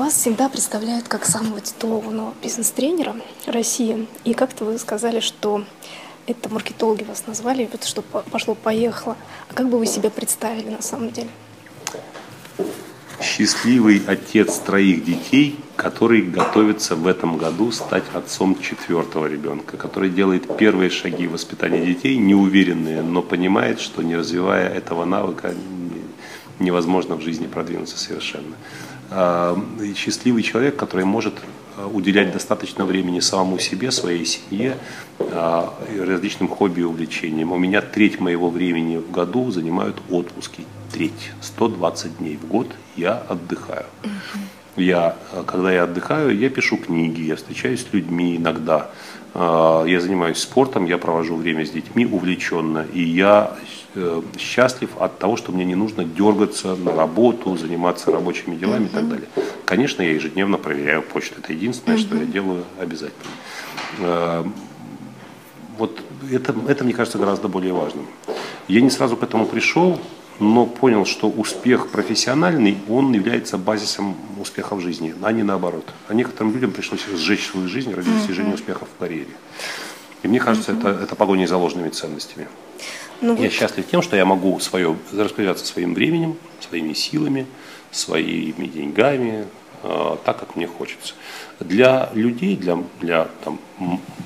Вас всегда представляют как самого титулованного бизнес-тренера России. И как-то вы сказали, что это маркетологи вас назвали, вот что пошло-поехало. А как бы вы себя представили на самом деле? Счастливый отец троих детей, который готовится в этом году стать отцом четвертого ребенка, который делает первые шаги в воспитании детей, неуверенные, но понимает, что не развивая этого навыка, невозможно в жизни продвинуться совершенно. А, счастливый человек, который может а, уделять достаточно времени самому себе, своей семье, а, различным хобби и увлечениям. У меня треть моего времени в году занимают отпуски. Треть. 120 дней в год я отдыхаю. Я, когда я отдыхаю, я пишу книги, я встречаюсь с людьми иногда. Я занимаюсь спортом, я провожу время с детьми увлеченно. И я Э, счастлив от того, что мне не нужно дергаться на работу, заниматься рабочими делами uh-huh. и так далее. Конечно, я ежедневно проверяю почту. Это единственное, uh-huh. что я делаю обязательно. Э, вот это, это, мне кажется, гораздо более важным. Я не сразу к этому пришел, но понял, что успех профессиональный, он является базисом успеха в жизни, а не наоборот. А некоторым людям пришлось сжечь свою жизнь ради достижения успеха в карьере. И мне кажется, это, это погоня за ложными ценностями. Ну, я вот. счастлив тем, что я могу свое, распоряжаться своим временем, своими силами, своими деньгами, э, так, как мне хочется. Для людей, для, для там,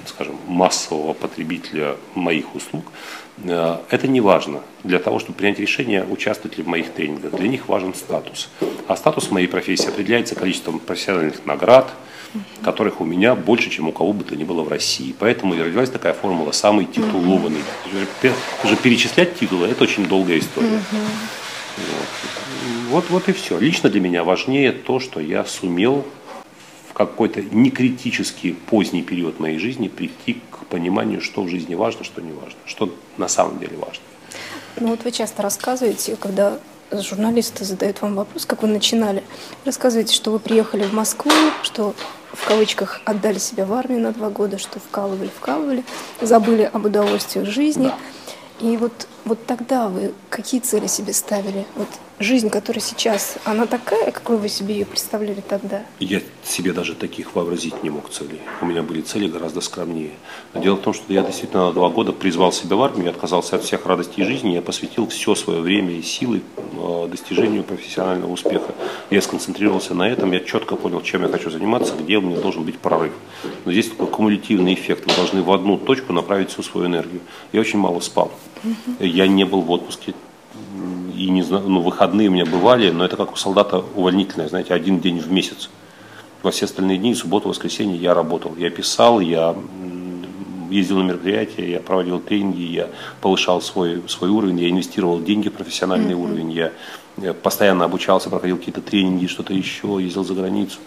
скажем, массового потребителя моих услуг, э, это не важно. Для того, чтобы принять решение, участвовать ли в моих тренингах, для них важен статус. А статус моей профессии определяется количеством профессиональных наград, которых у меня больше, чем у кого бы то ни было в России. Поэтому и родилась такая формула «самый титулованный». Уже перечислять титулы – это очень долгая история. Вот. вот, и все. Лично для меня важнее то, что я сумел в какой-то некритический поздний период моей жизни прийти к пониманию, что в жизни важно, что не важно, что на самом деле важно. Ну вот вы часто рассказываете, когда журналисты задают вам вопрос, как вы начинали. Рассказываете, что вы приехали в Москву, что в кавычках отдали себя в армию на два года, что вкалывали, вкалывали, забыли об удовольствиях жизни. И вот, вот тогда вы какие цели себе ставили? Вот жизнь, которая сейчас, она такая, какой вы себе ее представляли тогда? Я себе даже таких вообразить не мог целей. У меня были цели гораздо скромнее. Но дело в том, что я действительно на два года призвал себя в армию, отказался от всех радостей жизни, я посвятил все свое время и силы э, достижению профессионального успеха. Я сконцентрировался на этом, я четко понял, чем я хочу заниматься, где у меня должен быть прорыв. Но здесь такой кумулятивный эффект. Вы должны в одну точку направить всю свою энергию. Я очень мало спал. Я не был в отпуске и не знаю, ну, выходные у меня бывали, но это как у солдата увольнительное, знаете, один день в месяц. Во все остальные дни, субботу, воскресенье я работал. Я писал, я ездил на мероприятия, я проводил тренинги, я повышал свой, свой уровень, я инвестировал деньги в профессиональный mm-hmm. уровень, я, я постоянно обучался, проходил какие-то тренинги, что-то еще, ездил за границу.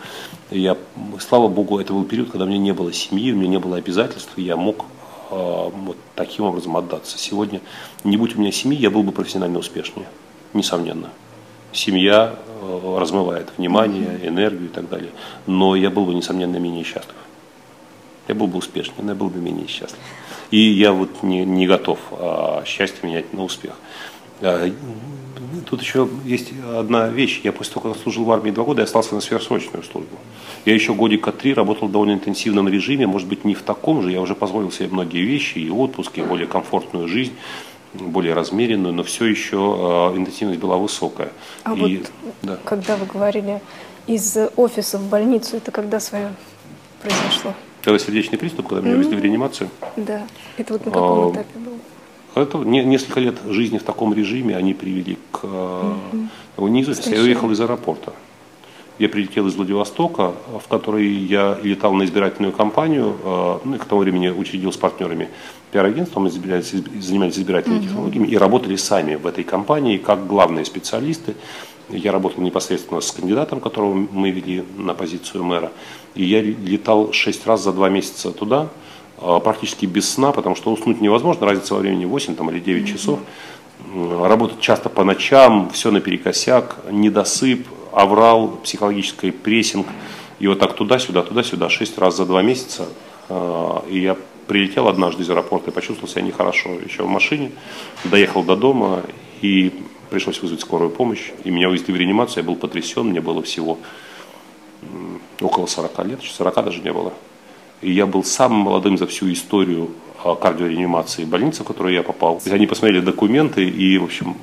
Я, слава богу, это был период, когда у меня не было семьи, у меня не было обязательств, я мог э, вот таким образом отдаться. Сегодня, не будь у меня семьи, я был бы профессионально успешнее несомненно. Семья э, размывает внимание, энергию и так далее. Но я был бы, несомненно, менее счастлив. Я был бы успешнее, но я был бы менее счастлив. И я вот не, не готов а, счастье менять на успех. А, тут еще есть одна вещь. Я после того, как служил в армии два года, я остался на сверхсрочную службу. Я еще годика три работал в довольно интенсивном режиме, может быть, не в таком же. Я уже позволил себе многие вещи, и отпуск, и более комфортную жизнь более размеренную, но все еще э, интенсивность была высокая. А и, вот да. когда вы говорили из офиса в больницу, это когда свое произошло? Когда сердечный приступ, когда меня mm-hmm. везли в реанимацию. Да, это вот на каком а, этапе было? Это не, несколько лет жизни в таком режиме они привели к... Mm-hmm. Не из офиса, я уехал из аэропорта. Я прилетел из Владивостока, в который я летал на избирательную кампанию, э, ну и к тому времени учредил с партнерами пиар-агентство, мы занимались, занимались избирательными uh-huh. технологиями и работали сами в этой компании как главные специалисты. Я работал непосредственно с кандидатом, которого мы вели на позицию мэра. И я летал шесть раз за два месяца туда, э, практически без сна, потому что уснуть невозможно, разница во времени 8 там, или 9 uh-huh. часов. Работать часто по ночам, все наперекосяк, недосып, аврал, психологический прессинг. И вот так туда-сюда, туда-сюда, шесть раз за два месяца. А, и я прилетел однажды из аэропорта и почувствовал себя нехорошо еще в машине. Доехал до дома и пришлось вызвать скорую помощь. И меня увезли в реанимацию, я был потрясен, мне было всего около 40 лет, 40 даже не было. И я был самым молодым за всю историю а, кардиореанимации больницы, в которую я попал. Они посмотрели документы, и, в общем,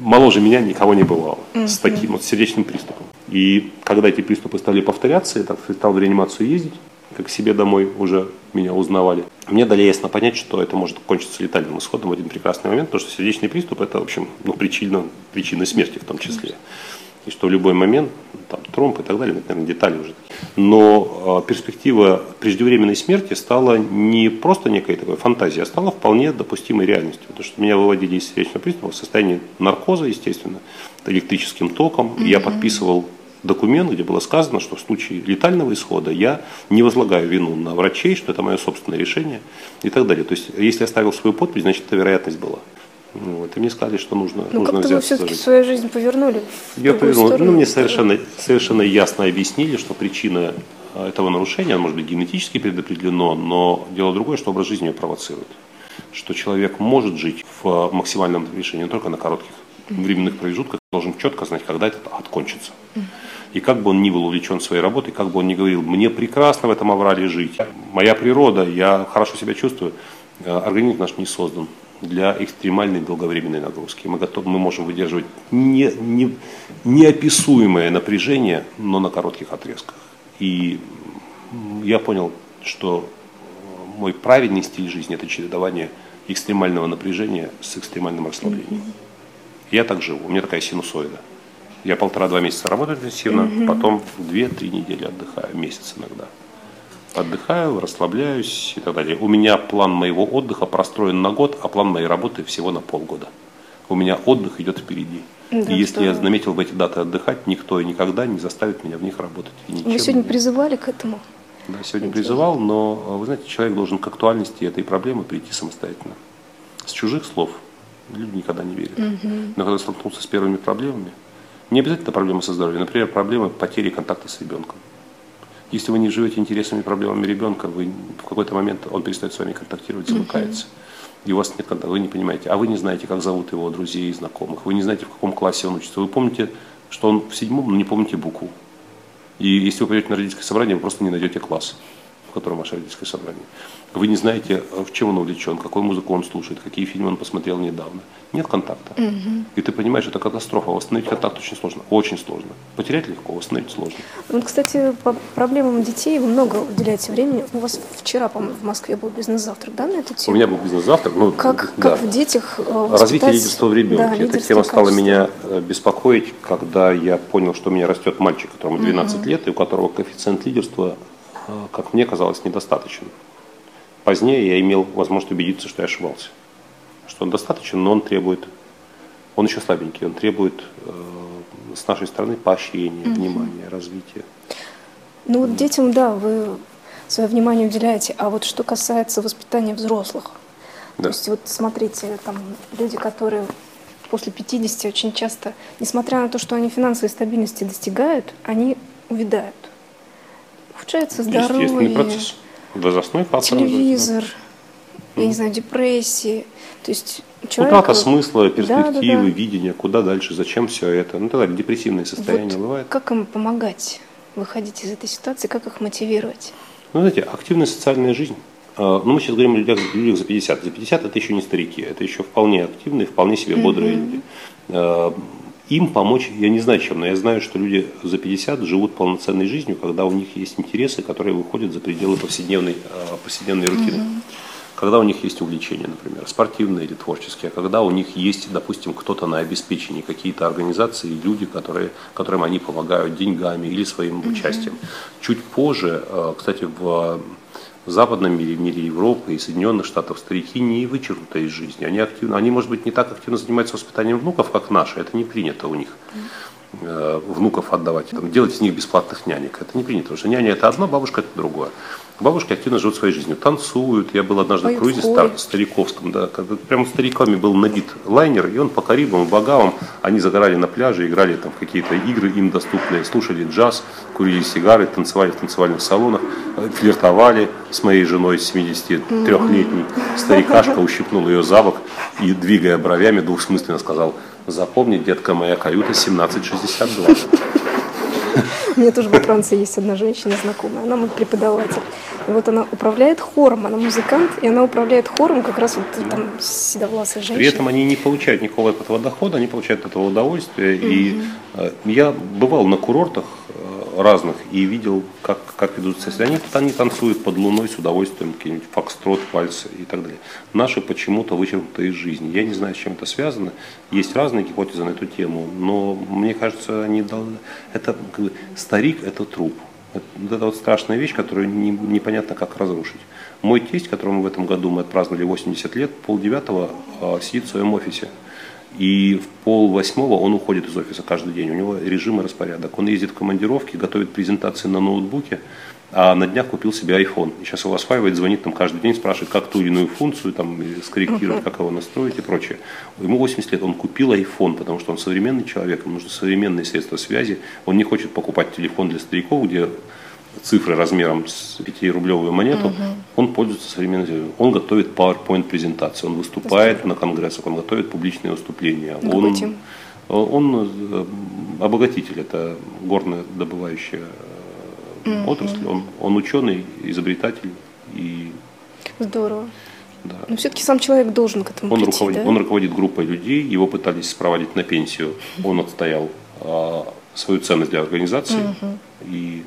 моложе меня никого не бывало mm-hmm. с таким вот сердечным приступом. И когда эти приступы стали повторяться, я так стал в реанимацию ездить, как к себе домой уже меня узнавали. Мне дали ясно понять, что это может кончиться летальным исходом в один прекрасный момент, потому что сердечный приступ это, в общем, ну, причина, причина смерти в том числе. И что в любой момент, там, тромб и так далее, наверное, детали уже. Но э, перспектива преждевременной смерти стала не просто некой такой фантазией, а стала вполне допустимой реальностью. Потому что меня выводили из сердечного приступа в состоянии наркоза, естественно, электрическим током. Mm-hmm. Я подписывал документ, где было сказано, что в случае летального исхода я не возлагаю вину на врачей, что это мое собственное решение и так далее. То есть, если я ставил свою подпись, значит, эта вероятность была. Вот. И мне сказали, что нужно, ну, нужно как-то вы все-таки свою жизнь повернули Я повернул. Ну, мне совершенно, совершенно ясно объяснили, что причина а, этого нарушения, может быть, генетически предопределено, но дело другое, что образ жизни ее провоцирует. Что человек может жить в а, максимальном решении, но только на коротких временных промежутках, должен четко знать, когда это откончится. И как бы он ни был увлечен своей работой, как бы он ни говорил, мне прекрасно в этом аврале жить, моя природа, я хорошо себя чувствую, э, организм наш не создан для экстремальной долговременной нагрузки. Мы, готовы, мы можем выдерживать не, не, неописуемое напряжение, но на коротких отрезках. И я понял, что мой правильный стиль жизни – это чередование экстремального напряжения с экстремальным расслаблением. Я так живу, у меня такая синусоида. Я полтора-два месяца работаю интенсивно, потом две-три недели отдыхаю, месяц иногда. Отдыхаю, расслабляюсь и так далее. У меня план моего отдыха простроен на год, а план моей работы всего на полгода. У меня отдых идет впереди. Да, и если я заметил в эти даты отдыхать, никто и никогда не заставит меня в них работать. Вы сегодня призывали к этому? Да, сегодня призывал, но вы знаете, человек должен к актуальности этой проблемы прийти самостоятельно. С чужих слов люди никогда не верят. Угу. Но когда столкнулся с первыми проблемами, не обязательно проблемы со здоровьем, например, проблемы потери контакта с ребенком. Если вы не живете интересами и проблемами ребенка, вы в какой-то момент он перестает с вами контактировать, замыкается. И у вас нет контакта, вы не понимаете. А вы не знаете, как зовут его друзей и знакомых. Вы не знаете, в каком классе он учится. Вы помните, что он в седьмом, но не помните букву. И если вы пойдете на родительское собрание, вы просто не найдете класс, котором ваше родительское собрание. Вы не знаете, э, в чем он увлечен, какую музыку он слушает, какие фильмы он посмотрел недавно. Нет контакта. Угу. И ты понимаешь, это катастрофа. Восстановить контакт очень сложно. Очень сложно. Потерять легко, восстановить сложно. Вот, кстати, по проблемам детей вы много уделяете времени. У вас вчера, по-моему, в Москве был бизнес-завтрак, да, на эту тему? У меня был бизнес-завтрак. Ну, как, да. как в детях воспитать... Развитие лидерства в ребенке. Да, Эта тема стала меня э, беспокоить, когда я понял, что у меня растет мальчик, которому 12 угу. лет, и у которого коэффициент лидерства, э, как мне казалось, недостаточен. Позднее я имел возможность убедиться, что я ошибался. Что он достаточен, но он требует, он еще слабенький, он требует э, с нашей стороны поощрения, mm-hmm. внимания, развития. Ну вот детям, да, вы свое внимание уделяете, а вот что касается воспитания взрослых, да. то есть вот смотрите, там люди, которые после 50 очень часто, несмотря на то, что они финансовой стабильности достигают, они увядают. Здоровье. Естественный процесс Возрастной фактор. Телевизор, я не знаю, депрессии. То есть человек... Утрата смысла, перспективы, да, да, да. видения, куда дальше, зачем все это. Ну, тогда депрессивное состояние вот бывает. Как им помогать выходить из этой ситуации, как их мотивировать? Ну, знаете, активная социальная жизнь. А, ну, мы сейчас говорим о людях, людях за 50. За 50 это еще не старики, это еще вполне активные, вполне себе бодрые mm-hmm. люди. А, им помочь, я не знаю чем, но я знаю, что люди за 50 живут полноценной жизнью, когда у них есть интересы, которые выходят за пределы повседневной, а, повседневной рутины. Угу. Когда у них есть увлечения, например, спортивные или творческие, когда у них есть, допустим, кто-то на обеспечении, какие-то организации, люди, которые, которым они помогают деньгами или своим участием. Угу. Чуть позже, а, кстати, в в западном мире, в мире Европы и Соединенных Штатов старики не вычеркнуты из жизни. Они, активно, они, может быть, не так активно занимаются воспитанием внуков, как наши. Это не принято у них. Э, внуков отдавать, там, делать из них бесплатных нянек. Это не принято, потому что няня это одно, бабушка это другое. Бабушки активно живут своей жизнью, танцуют. Я был однажды в круизе стар, стариковском, да, когда прямо стариками был набит лайнер, и он по Карибам, Багавам, они загорали на пляже, играли там какие-то игры им доступные, слушали джаз, курили сигары, танцевали в танцевальных салонах, э, флиртовали с моей женой 73-летней. Старикашка ущипнул ее за бок и, двигая бровями, двухсмысленно сказал, запомни, детка, моя каюта 1762. У меня тоже во Франции есть одна женщина знакомая, она мой преподаватель. И вот она управляет хором, она музыкант, и она управляет хором как раз вот там седовласая женщина. При этом они не получают никакого этого дохода, они получают от этого удовольствия. И э, я бывал на курортах разных и видел, как, как ведут себя. Они, они танцуют под луной с удовольствием, какие-нибудь фокстрот, вальсы и так далее. Наши почему-то вычеркнуты из жизни. Я не знаю, с чем это связано. Есть разные гипотезы на эту тему, но мне кажется, они должны... Это как бы, старик – это труп. Вот это вот страшная вещь, которую не, непонятно как разрушить. Мой тесть, которому в этом году мы отпраздновали 80 лет, полдевятого э, сидит в своем офисе. И в пол восьмого он уходит из офиса каждый день. У него режим и распорядок. Он ездит в командировки, готовит презентации на ноутбуке, а на днях купил себе iPhone. И сейчас его осваивает, звонит там каждый день, спрашивает, как ту или иную функцию там, скорректировать, как его настроить и прочее. Ему 80 лет, он купил iPhone, потому что он современный человек, ему нужны современные средства связи. Он не хочет покупать телефон для стариков, где цифры размером с 5-рублевую монету, угу. он пользуется современным. Он готовит PowerPoint презентации, он выступает на конгрессах, он готовит публичные выступления. Он, он э, обогатитель, это горная добывающая угу. отрасль. Он, он ученый, изобретатель и. Здорово. Да. Но все-таки сам человек должен к этому он прийти, руководит, да? Он руководит группой людей, его пытались спроводить на пенсию, он отстоял а, свою ценность для организации, угу. и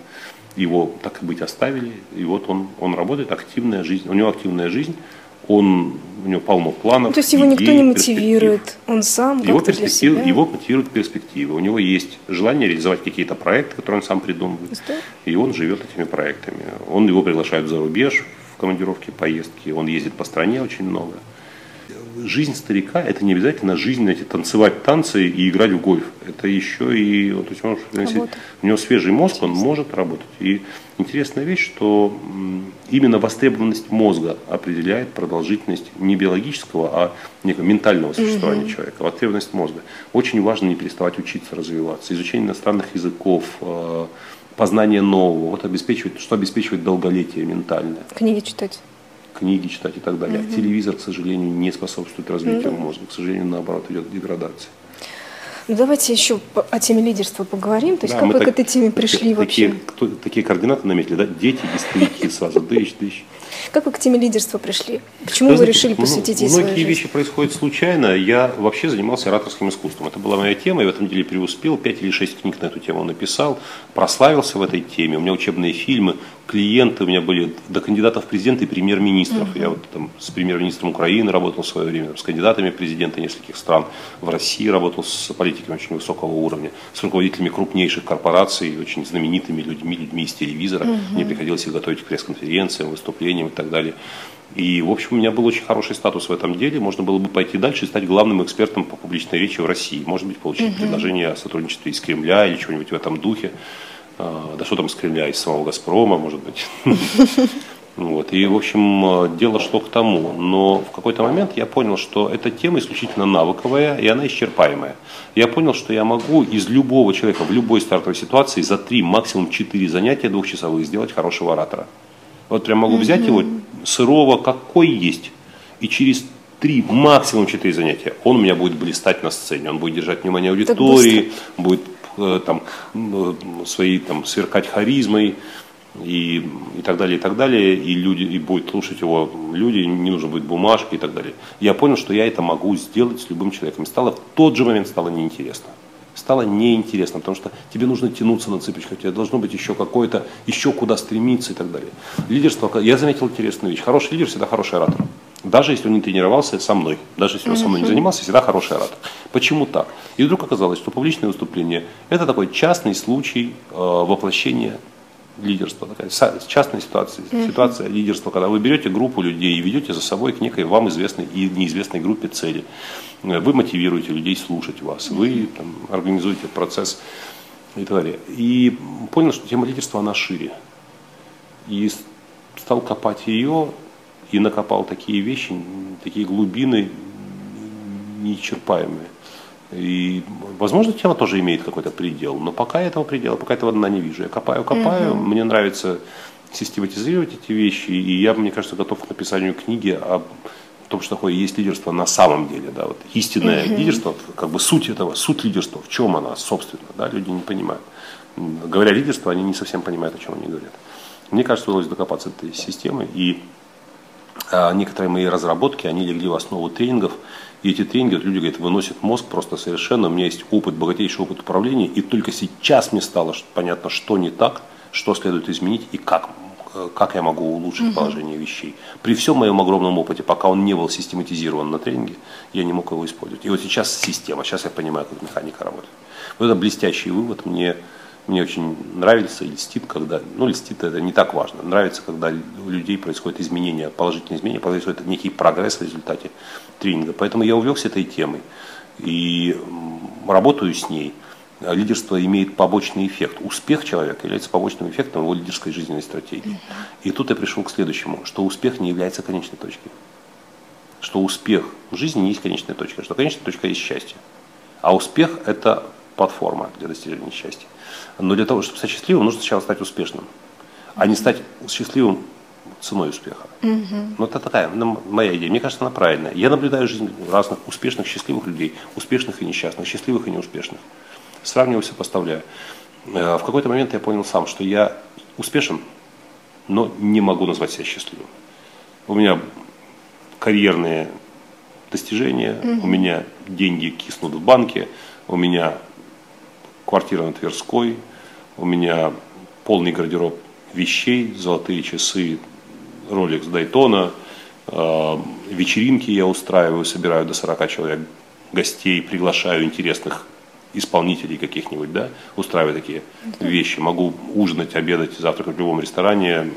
его, так и быть, оставили, и вот он, он работает, активная жизнь, у него активная жизнь, он, у него полно планов. То есть его идей, никто не мотивирует, он сам его перспективы, себя... Его мотивируют перспективы, у него есть желание реализовать какие-то проекты, которые он сам придумывает, Здорово. и он живет этими проектами. Он его приглашают за рубеж в командировки, поездки, он ездит по стране очень много жизнь старика это не обязательно жизнь, знаете, танцевать танцы и играть в гольф. Это еще и, то есть он, у него свежий мозг, он может работать. И интересная вещь, что именно востребованность мозга определяет продолжительность не биологического, а некого ментального существования угу. человека, востребованность мозга. Очень важно не переставать учиться, развиваться. Изучение иностранных языков, э, познание нового, вот обеспечивает, что обеспечивает долголетие ментальное. Книги читать книги читать и так далее. Угу. А телевизор, к сожалению, не способствует развитию угу. мозга. К сожалению, наоборот, идет деградация. Ну, давайте еще о теме лидерства поговорим. То есть, да, как вы так, к этой теме пришли такие, вообще? Кто, такие координаты наметили, да? Дети и старики сразу, дыщ, дыщ. Как вы к теме лидерства пришли? Почему вы, вы решили посвятить ей Многие вещи происходят случайно. Я вообще занимался ораторским искусством. Это была моя тема, я в этом деле преуспел. Пять или шесть книг на эту тему написал, прославился в этой теме. У меня учебные фильмы, клиенты у меня были до кандидатов в президенты и премьер-министров. Угу. Я вот там с премьер-министром Украины работал в свое время, с кандидатами в президенты нескольких стран. В России работал с политиками очень высокого уровня, с руководителями крупнейших корпораций, очень знаменитыми людьми, людьми из телевизора. Угу. Мне приходилось их готовить к пресс-конференциям, выступлениям и так далее. И, в общем, у меня был очень хороший статус в этом деле. Можно было бы пойти дальше и стать главным экспертом по публичной речи в России. Может быть, получить угу. предложение о сотрудничестве из Кремля или чего-нибудь в этом духе. А, да что там с Кремля, из самого «Газпрома», может быть. Вот. И, в общем, дело шло к тому. Но в какой-то момент я понял, что эта тема исключительно навыковая, и она исчерпаемая. Я понял, что я могу из любого человека в любой стартовой ситуации за три, максимум четыре занятия двухчасовых сделать хорошего оратора. Вот прям могу взять его сырого, какой есть, и через три, максимум четыре занятия он у меня будет блистать на сцене. Он будет держать внимание аудитории, будет там, э, своей там, сверкать харизмой и, и так далее, и так далее, и люди, и будет слушать его люди, не нужно будет бумажки и так далее. Я понял, что я это могу сделать с любым человеком. Стало в тот же момент стало неинтересно. Стало неинтересно, потому что тебе нужно тянуться на цыпочках, тебе должно быть еще какое-то, еще куда стремиться и так далее. Лидерство, я заметил интересную вещь. Хороший лидер всегда хороший оратор. Даже если он не тренировался со мной, даже если он со мной не занимался, всегда хороший оратор. Почему так? И вдруг оказалось, что публичное выступление – это такой частный случай э, воплощения лидерства, такая частная ситуация, ситуация лидерства, когда вы берете группу людей и ведете за собой к некой вам известной и неизвестной группе цели. Вы мотивируете людей слушать вас, вы там, организуете процесс и так далее. И понял, что тема лидерства, она шире. И стал копать ее и накопал такие вещи, такие глубины неисчерпаемые. И, возможно, тема тоже имеет какой-то предел, но пока этого предела, пока этого дна не вижу. Я копаю, копаю, угу. мне нравится систематизировать эти вещи, и я, мне кажется, готов к написанию книги об том, что такое есть лидерство на самом деле, да, вот истинное угу. лидерство, как бы суть этого, суть лидерства, в чем она, собственно, да, люди не понимают. говоря лидерство, они не совсем понимают, о чем они говорят. Мне кажется, удалось докопаться этой системы, и некоторые мои разработки, они легли в основу тренингов, и эти тренинги, вот люди говорят, выносят мозг просто совершенно. У меня есть опыт, богатейший опыт управления, и только сейчас мне стало понятно, что не так, что следует изменить и как, э, как я могу улучшить угу. положение вещей. При всем моем огромном опыте, пока он не был систематизирован на тренинге, я не мог его использовать. И вот сейчас система, сейчас я понимаю, как механика работает. Вот это блестящий вывод мне мне очень нравится и льстит, когда, ну, льстит это не так важно, нравится, когда у людей происходят изменения, положительные изменения, происходит некий прогресс в результате тренинга. Поэтому я увлекся этой темой и работаю с ней. Лидерство имеет побочный эффект. Успех человека является побочным эффектом его лидерской жизненной стратегии. И тут я пришел к следующему, что успех не является конечной точкой. Что успех в жизни не есть конечная точка, что конечная точка есть счастье. А успех – это платформа для достижения счастья. Но для того, чтобы стать счастливым, нужно сначала стать успешным, а не стать счастливым ценой успеха. Угу. Ну, это такая ну, моя идея. Мне кажется, она правильная. Я наблюдаю жизнь разных успешных, счастливых людей, успешных и несчастных, счастливых и неуспешных. Сравниваю, сопоставляю. Э, в какой-то момент я понял сам, что я успешен, но не могу назвать себя счастливым. У меня карьерные достижения, угу. у меня деньги киснут в банке, у меня квартира на Тверской, у меня полный гардероб вещей, золотые часы, Rolex Daytona, э, вечеринки я устраиваю, собираю до 40 человек гостей, приглашаю интересных исполнителей каких-нибудь, да, устраиваю такие вещи. Могу ужинать, обедать, завтракать в любом ресторане,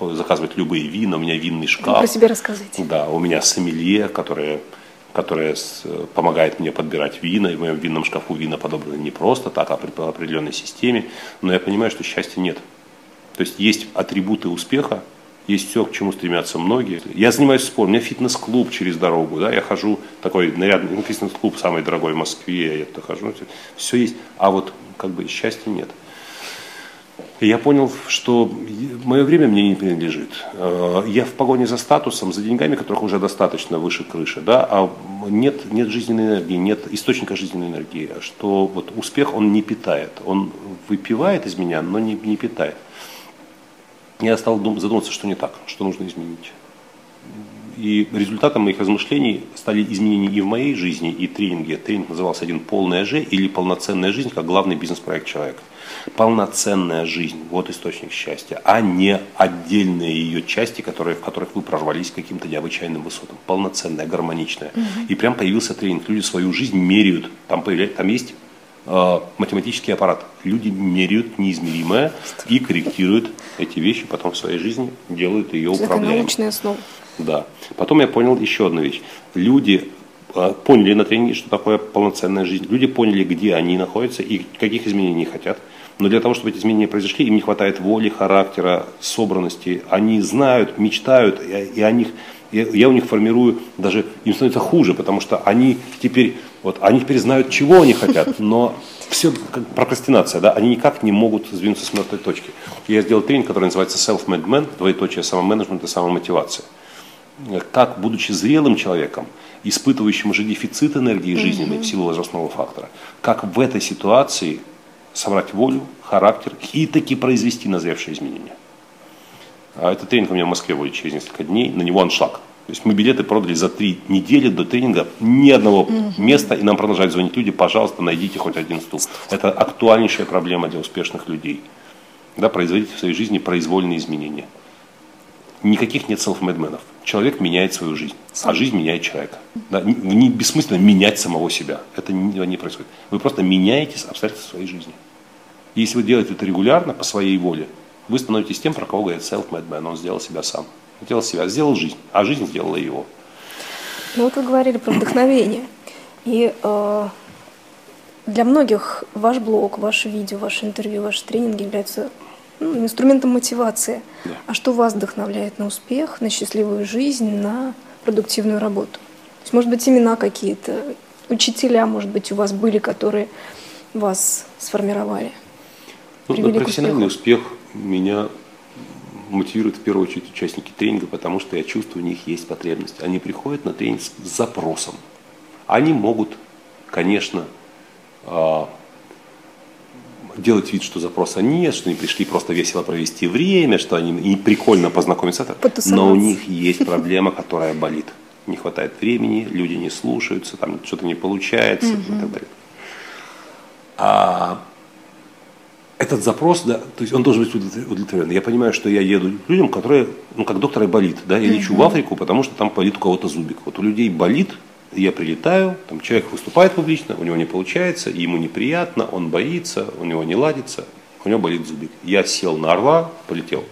заказывать любые вина, у меня винный шкаф. Вы про себя рассказывайте. Да, у меня сомелье, которое которая помогает мне подбирать вина. И в моем винном шкафу вина подобраны не просто так, а по определенной системе. Но я понимаю, что счастья нет. То есть есть атрибуты успеха, есть все, к чему стремятся многие. Я занимаюсь спортом, у меня фитнес-клуб через дорогу, да, я хожу, такой нарядный, ну, фитнес-клуб самый дорогой в Москве, я туда хожу, все есть, а вот как бы счастья нет. Я понял, что мое время мне не принадлежит. Э, я в погоне за статусом, за деньгами, которых уже достаточно выше крыши, да, а нет, нет жизненной энергии, нет источника жизненной энергии, что вот успех он не питает, он выпивает из меня, но не, не питает. Я стал задуматься, что не так, что нужно изменить. И результатом моих размышлений стали изменения и в моей жизни, и тренинге. Тренинг назывался «Один полная Ж» или «Полноценная жизнь» как главный бизнес-проект человека полноценная жизнь, вот источник счастья, а не отдельные ее части, которые, в которых вы прорвались каким-то необычайным высотам. Полноценная, гармоничная. Угу. И прям появился тренинг. Люди свою жизнь меряют. Там, появляется, там есть математический аппарат. Люди меряют неизмеримое и корректируют эти вещи, потом в своей жизни делают ее управляемой. Это научная основа. Да. Потом я понял еще одну вещь. Люди э, поняли на тренинге, что такое полноценная жизнь. Люди поняли, где они находятся и каких изменений хотят. Но для того, чтобы эти изменения произошли, им не хватает воли, характера, собранности. Они знают, мечтают, и о них, я у них формирую, даже им становится хуже, потому что они теперь, вот, они теперь знают, чего они хотят, но все как прокрастинация, да, они никак не могут сдвинуться с мертвой точки. Я сделал тренинг, который называется Self-Made Man, двоеточие самоменеджмент и самомотивация. Как, будучи зрелым человеком, испытывающим уже дефицит энергии жизненной mm-hmm. в силу возрастного фактора, как в этой ситуации собрать волю, характер и таки произвести назревшие изменения. А этот тренинг у меня в Москве будет через несколько дней, на него аншлаг. То есть мы билеты продали за три недели до тренинга, ни одного mm места, и нам продолжают звонить люди, пожалуйста, найдите хоть один стул. Это актуальнейшая проблема для успешных людей. Да, производить в своей жизни произвольные изменения. Никаких нет селфмедменов. Человек меняет свою жизнь, а жизнь меняет человека. Да, не, не бессмысленно менять самого себя. Это не, не происходит. Вы просто меняете обстоятельства своей жизни. И если вы делаете это регулярно, по своей воле, вы становитесь тем, про кого говорит self-made man. Он сделал себя сам. Сделал себя, сделал жизнь, а жизнь сделала его. Ну вот вы говорили про вдохновение. И э, для многих ваш блог, ваше видео, ваше интервью, ваши тренинги являются ну, инструментом мотивации. Да. А что вас вдохновляет на успех, на счастливую жизнь, на продуктивную работу? То есть, может быть, имена какие-то, учителя, может быть, у вас были, которые вас сформировали? Ну, на профессиональный успех меня мотивируют в первую очередь участники тренинга, потому что я чувствую, у них есть потребность. Они приходят на тренинг с запросом. Они могут, конечно, а, делать вид, что запроса нет, что они пришли просто весело провести время, что они и прикольно познакомиться. Но у них есть проблема, которая болит. Не хватает времени, люди не слушаются, там что-то не получается и так далее. А этот запрос, да, то есть он должен быть удовлетворен. Я понимаю, что я еду к людям, которые, ну, как доктор болит, да, я лечу в Африку, потому что там болит у кого-то зубик. Вот у людей болит, я прилетаю, там человек выступает публично, у него не получается, ему неприятно, он боится, у него не ладится, у него болит зубик. Я сел на орла, полетел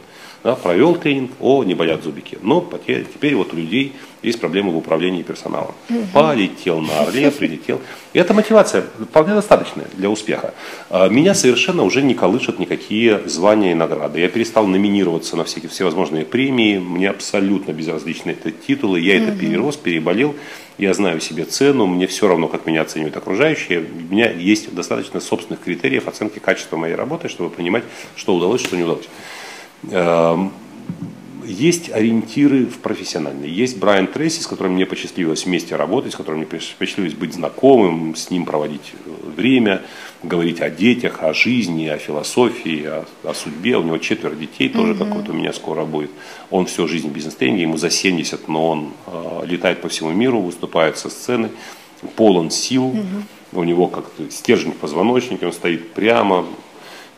да, провел тренинг, о, не болят зубики. Но теперь, теперь вот у людей есть проблемы в управлении персоналом. Угу. Полетел на орле, прилетел. И эта мотивация вполне достаточная для успеха. А, меня совершенно уже не колышут никакие звания и награды. Я перестал номинироваться на всякие всевозможные премии. Мне абсолютно безразличны эти титулы. Я это перерос, переболел. Я знаю себе цену, мне все равно, как меня оценивают окружающие. У меня есть достаточно собственных критериев оценки качества моей работы, чтобы понимать, что удалось, что не удалось. Эм, есть ориентиры в профессиональной. Есть Брайан Трейси, с которым мне посчастливилось вместе работать, с которым мне посчастливилось быть знакомым, с ним проводить э, время, говорить о детях, о жизни, о философии, о, о судьбе. У него четверо детей, тоже mm-hmm. как вот у меня скоро будет. Он всю жизнь бизнес-тренинге, ему за 70, но он э, летает по всему миру, выступает со сцены, полон сил. Mm-hmm. У него как-то стержень в позвоночнике, он стоит прямо,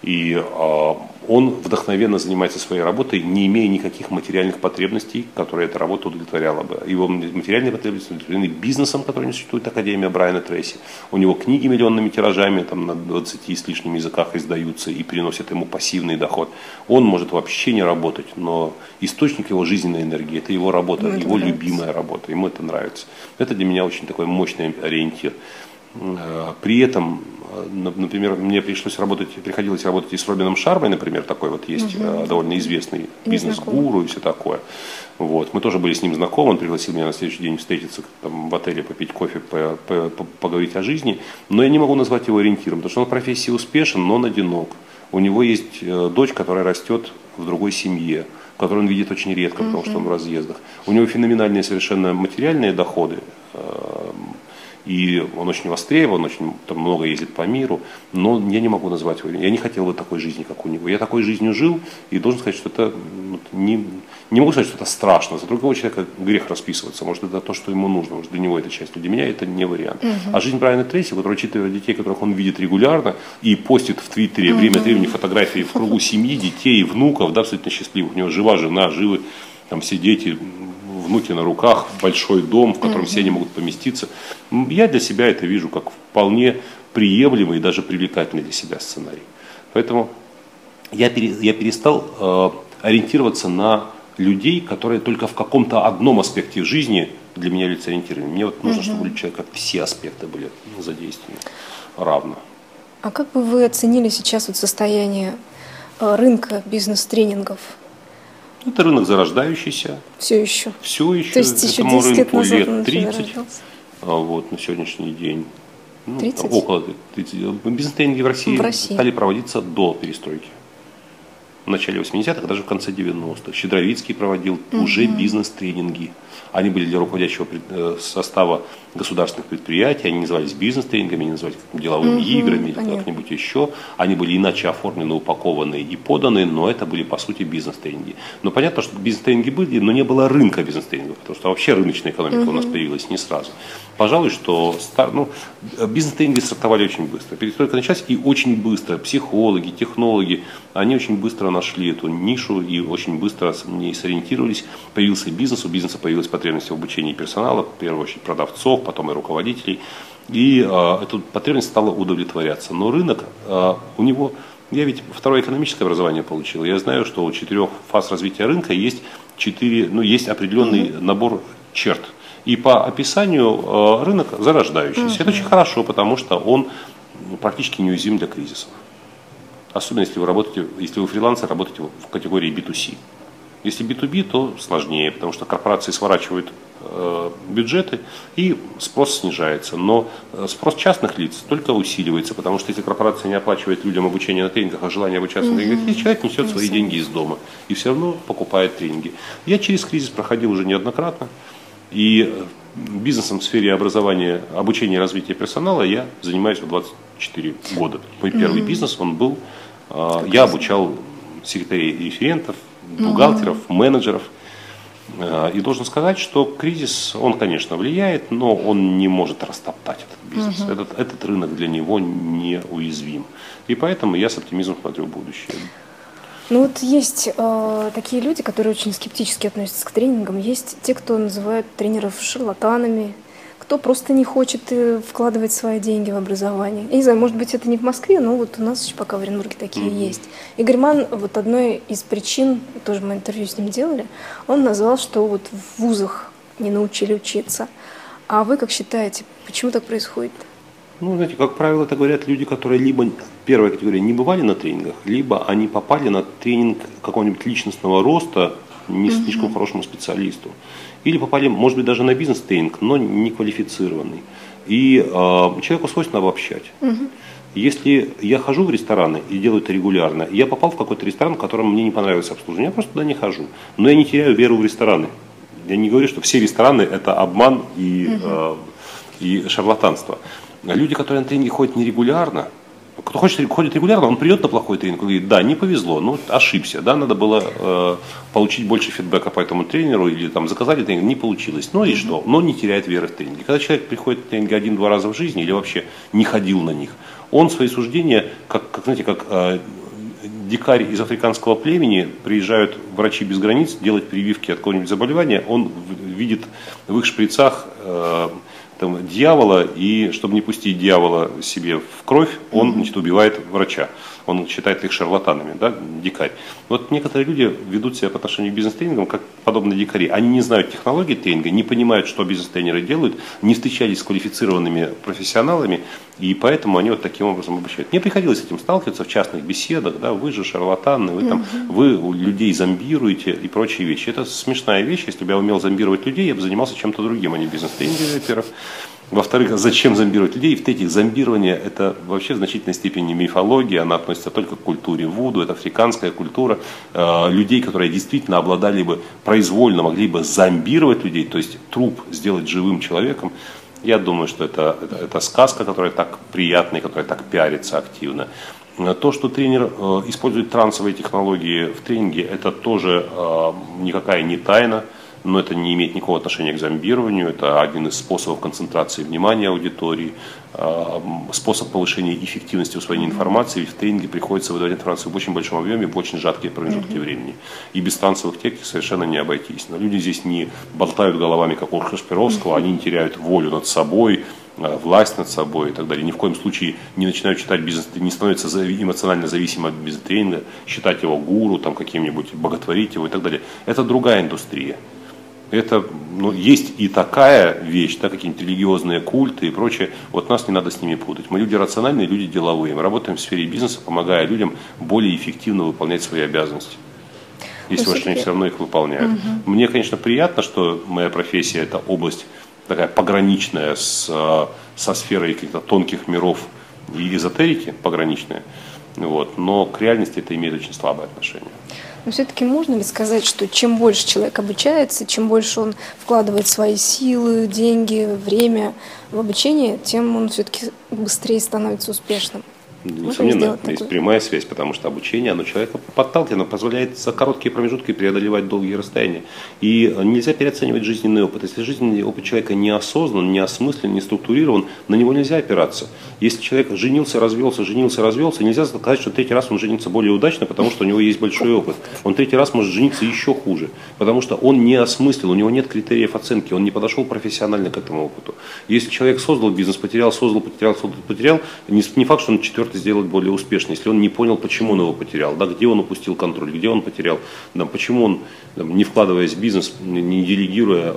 и э, он вдохновенно занимается своей работой, не имея никаких материальных потребностей, которые эта работа удовлетворяла бы. Его материальные потребности удовлетворены бизнесом, который не существует, Академия Брайана Трейси. У него книги миллионными тиражами, там на 20 с лишним языках издаются и приносят ему пассивный доход. Он может вообще не работать, но источник его жизненной энергии – это его работа, ему его любимая работа, ему это нравится. Это для меня очень такой мощный ориентир. Э, при этом Э, например, мне пришлось работать, приходилось работать и с Робином Шармой, например, такой вот есть угу. довольно известный бизнес-гуру и все такое. Вот. Мы тоже были с ним знакомы, он пригласил меня на следующий день встретиться там, в отеле, попить кофе, по, по, по, поговорить о жизни. Но я не могу назвать его ориентиром, потому что он в профессии успешен, но он одинок. У него есть дочь, которая растет в другой семье, которую он видит очень редко, потому что он в разъездах. У него феноменальные совершенно материальные доходы, и он очень востребован, очень там, много ездит по миру, но я не могу назвать его. Я не хотел бы такой жизни, как у него. Я такой жизнью жил, и должен сказать, что это не, не могу сказать, что это страшно. За другого человека грех расписываться. Может, это то, что ему нужно, может, для него это часть. Для меня это не вариант. Угу. А жизнь Брайана Трейси, который четверо детей, которых он видит регулярно, и постит в Твиттере угу. время от времени фотографии в кругу семьи, детей, внуков, да, абсолютно счастливых. У него жива жена, живы там все дети, внуки на руках, большой дом, в котором все они могут поместиться. Я для себя это вижу как вполне приемлемый и даже привлекательный для себя сценарий. Поэтому я, пере, я перестал э, ориентироваться на людей, которые только в каком-то одном аспекте жизни для меня являются ориентированными. Мне вот нужно, чтобы у человека все аспекты были задействованы равно. А как бы вы оценили сейчас вот состояние э, рынка бизнес-тренингов? Это рынок зарождающийся. Все еще. Все еще. То есть еще Этому 10 рынку лет, лет 30. А вот на сегодняшний день. Ну, 30? Около 30. Бизнес-тренинги в России, в России стали проводиться до перестройки. В начале 80-х, даже в конце 90-х. Щедровицкий проводил угу. уже бизнес-тренинги. Они были для руководящего э, состава государственных предприятий, они назывались бизнес-тренингами, они назывались деловыми угу, играми или как-нибудь еще. Они были иначе оформлены, упакованы и поданы, но это были по сути бизнес-тренинги. Но понятно, что бизнес-тренинги были, но не было рынка бизнес-тренингов, потому что вообще рыночная экономика угу. у нас появилась не сразу. Пожалуй, что стар, ну, бизнес-тренинги стартовали очень быстро. Перестройка началась и очень быстро. Психологи, технологи, они очень быстро нашли эту нишу и очень быстро в ней сориентировались. Появился бизнес, у бизнеса появилась потребность в обучении персонала, в первую очередь продавцов, потом и руководителей. И э, эта потребность стала удовлетворяться. Но рынок, э, у него, я ведь второе экономическое образование получил. Я знаю, что у четырех фаз развития рынка есть четыре, ну, есть определенный mm-hmm. набор черт. И по описанию э, рынок зарождающийся. Mm-hmm. Это очень хорошо, потому что он практически неуязвим для кризисов. Особенно если вы работаете, если вы фрилансер, работаете в категории B2C. Если B2B, то сложнее, потому что корпорации сворачивают э, бюджеты и спрос снижается. Но э, спрос частных лиц только усиливается, потому что если корпорация не оплачивает людям обучение на тренингах, а желание обучаться на тренингах человек несет свои деньги из дома и все равно покупает тренинги. Я через кризис проходил уже неоднократно. И бизнесом в сфере образования, обучения и развития персонала я занимаюсь в 24 года. Мой первый mm-hmm. бизнес, он был, э, я обучал секретарей и референтов, бухгалтеров, mm-hmm. менеджеров. Э, и должен сказать, что кризис, он, конечно, влияет, но он не может растоптать этот бизнес. Mm-hmm. Этот, этот рынок для него неуязвим. И поэтому я с оптимизмом смотрю в будущее. Ну вот есть э, такие люди, которые очень скептически относятся к тренингам. Есть те, кто называют тренеров шарлатанами, кто просто не хочет э, вкладывать свои деньги в образование. Я не знаю, может быть, это не в Москве, но вот у нас еще пока в Оренбурге такие mm-hmm. есть. Игорь Ман, вот одной из причин, тоже мы интервью с ним делали, он назвал, что вот в вузах не научили учиться. А вы как считаете, почему так происходит? Ну, знаете, как правило, это говорят люди, которые либо, первая категория, не бывали на тренингах, либо они попали на тренинг какого-нибудь личностного роста не угу. слишком хорошему специалисту. Или попали, может быть, даже на бизнес-тренинг, но не квалифицированный. И э, человеку свойственно обобщать. Угу. Если я хожу в рестораны и делаю это регулярно, я попал в какой-то ресторан, в котором мне не понравилось обслуживание, я просто туда не хожу. Но я не теряю веру в рестораны. Я не говорю, что все рестораны это обман и, угу. э, и шарлатанство. Люди, которые на тренинги ходят нерегулярно, кто хочет, ходит регулярно, он придет на плохой тренинг и говорит, да, не повезло, ну, ошибся, да, надо было э, получить больше фидбэка по этому тренеру или там заказали тренинг, не получилось. Ну и mm-hmm. что? Но не теряет веры в тренинги. Когда человек приходит на тренинги один-два раза в жизни или вообще не ходил на них, он свои суждения, как, как знаете, как э, дикарь из африканского племени, приезжают врачи без границ делать прививки от какого-нибудь заболевания, он видит в их шприцах э, там, дьявола, и чтобы не пустить дьявола себе в кровь, он значит, убивает врача. Он считает их шарлатанами, да, дикарь. Вот некоторые люди ведут себя по отношению к бизнес-тренингам как подобные дикари. Они не знают технологии тренинга, не понимают, что бизнес-тренеры делают, не встречались с квалифицированными профессионалами, и поэтому они вот таким образом обучают. Мне приходилось с этим сталкиваться в частных беседах, да, вы же шарлатаны, вы, там, вы людей зомбируете и прочие вещи. Это смешная вещь, если бы я умел зомбировать людей, я бы занимался чем-то другим, а не бизнес-тренингами, во-первых. Во-вторых, зачем зомбировать людей? И в-третьих, зомбирование – это вообще в значительной степени мифология, она относится только к культуре Вуду, это африканская культура э, людей, которые действительно обладали бы, произвольно могли бы зомбировать людей, то есть труп сделать живым человеком. Я думаю, что это, это, это сказка, которая так приятна и которая так пиарится активно. То, что тренер э, использует трансовые технологии в тренинге, это тоже э, никакая не тайна но это не имеет никакого отношения к зомбированию, это один из способов концентрации внимания аудитории, а, способ повышения эффективности усвоения информации, ведь в тренинге приходится выдавать информацию в очень большом объеме, в очень жаркие промежутки mm-hmm. времени. И без танцевых техник совершенно не обойтись. Но люди здесь не болтают головами, как у Шашпировского, mm-hmm. они не теряют волю над собой, а, власть над собой и так далее. Ни в коем случае не начинают читать бизнес, не становятся эмоционально зависимы от бизнес-тренинга, считать его гуру, там каким-нибудь, боготворить его и так далее. Это другая индустрия это, ну, есть и такая вещь, да, какие-нибудь религиозные культы и прочее. Вот нас не надо с ними путать. Мы люди рациональные, люди деловые. Мы работаем в сфере бизнеса, помогая людям более эффективно выполнять свои обязанности. Если уж они все равно их выполняют. Угу. Мне, конечно, приятно, что моя профессия – это область такая пограничная с, со сферой каких-то тонких миров и эзотерики, пограничная. Вот. Но к реальности это имеет очень слабое отношение. Но все-таки можно ли сказать, что чем больше человек обучается, чем больше он вкладывает свои силы, деньги, время в обучение, тем он все-таки быстрее становится успешным? Несомненно, есть прямая связь, потому что обучение, оно человека подталкивает, оно позволяет за короткие промежутки преодолевать долгие расстояния. И нельзя переоценивать жизненный опыт. Если жизненный опыт человека не осознан, не осмыслен, не структурирован, на него нельзя опираться. Если человек женился, развелся, женился, развелся, нельзя сказать, что третий раз он женится более удачно, потому что у него есть большой опыт. Он третий раз может жениться еще хуже, потому что он не осмыслил, у него нет критериев оценки, он не подошел профессионально к этому опыту. Если человек создал бизнес, потерял, создал, потерял, создал, потерял, не, не факт, что он четвертый это сделать более успешно, если он не понял, почему он его потерял, да, где он упустил контроль, где он потерял, да, почему он, там, не вкладываясь в бизнес, не делегируя,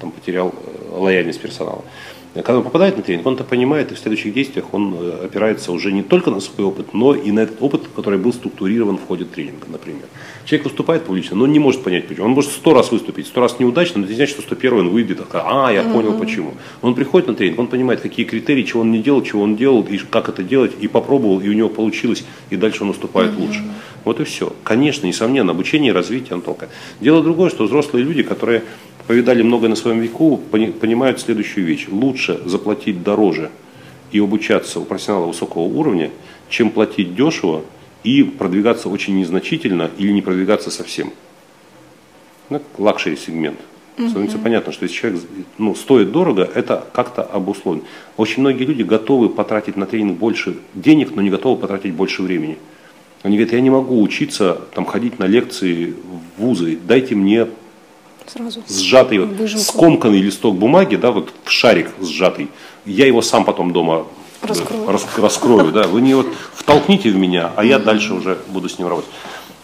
там, потерял э, лояльность персонала. Когда он попадает на тренинг, он это понимает, и в следующих действиях он э, опирается уже не только на свой опыт, но и на этот опыт, который был структурирован в ходе тренинга, например. Человек выступает публично, но не может понять, почему. Он может сто раз выступить, сто раз неудачно, но это не значит, что сто первый он выйдет, а, я понял почему. Он приходит на тренинг, он понимает, какие критерии, чего он не делал, чего он делал, и как это делать, и попробовал, и у него получилось, и дальше он выступает лучше. Вот и все. Конечно, несомненно, обучение и развитие, Антока. Дело другое, что взрослые люди, которые повидали многое на своем веку, понимают следующую вещь. Лучше заплатить дороже и обучаться у профессионала высокого уровня, чем платить дешево и продвигаться очень незначительно или не продвигаться совсем. Ну, luxury сегмент. Становится понятно, что если человек ну, стоит дорого, это как-то обусловлено. Очень многие люди готовы потратить на тренинг больше денег, но не готовы потратить больше времени. Они говорят, я не могу учиться, там, ходить на лекции в вузы, дайте мне Сразу. сжатый, Выжимку. скомканный листок бумаги, да, вот в шарик сжатый, я его сам потом дома раскрою, рас, раскрою да, вы не вот втолкните в меня, а я дальше уже буду с ним работать.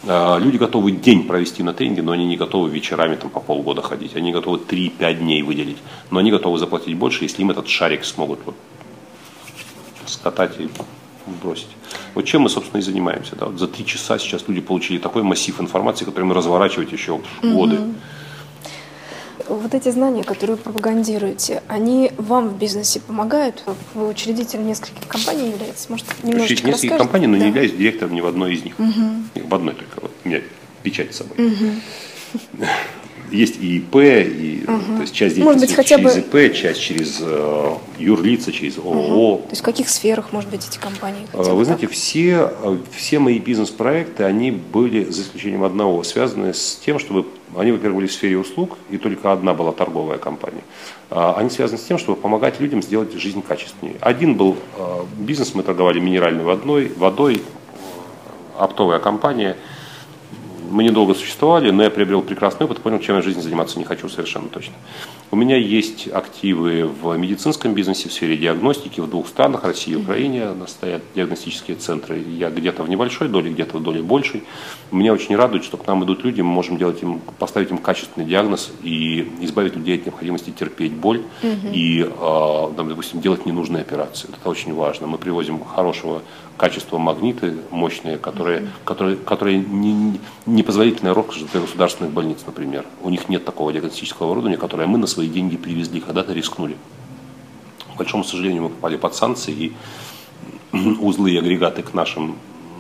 А, люди готовы день провести на тренинге, но они не готовы вечерами там, по полгода ходить. Они готовы 3-5 дней выделить. Но они готовы заплатить больше, если им этот шарик смогут вот, скатать и бросить. Вот чем мы, собственно, и занимаемся. Да? Вот за три часа сейчас люди получили такой массив информации, который мы разворачивать еще годы. Угу. Вот эти знания, которые вы пропагандируете, они вам в бизнесе помогают? Вы учредитель нескольких компаний являетесь? Может, немножечко Учредитель нескольких компаний, но да. не являюсь директором ни в одной из них. Угу. В одной только. Вот у меня печать с собой. Угу есть и ИП, и, угу. то есть часть может быть, хотя через бы... ИП, часть через э, юрлица, через ООО. Угу. То есть в каких сферах, может быть, эти компании? Вы так? знаете, все, все мои бизнес-проекты, они были, за исключением одного, связаны с тем, чтобы они, во-первых, были в сфере услуг, и только одна была торговая компания. А, они связаны с тем, чтобы помогать людям сделать жизнь качественнее. Один был э, бизнес, мы торговали минеральной водой, водой оптовая компания – мы недолго существовали, но я приобрел прекрасный опыт, понял, чем я в жизни заниматься не хочу совершенно точно. У меня есть активы в медицинском бизнесе, в сфере диагностики в двух странах, России и Украине. Стоят диагностические центры. Я где-то в небольшой доле, где-то в доле большей. Меня очень радует, что к нам идут люди, мы можем делать им, поставить им качественный диагноз и избавить людей от необходимости терпеть боль угу. и, э, допустим, делать ненужные операции. Это очень важно. Мы привозим хорошего качества магниты мощные, которые, mm-hmm. которые, которые не, не позволительная роскошь для государственных больниц, например. У них нет такого диагностического оборудования, которое мы на свои деньги привезли, когда-то рискнули. К большому сожалению, мы попали под санкции, и узлы и агрегаты к, нашим,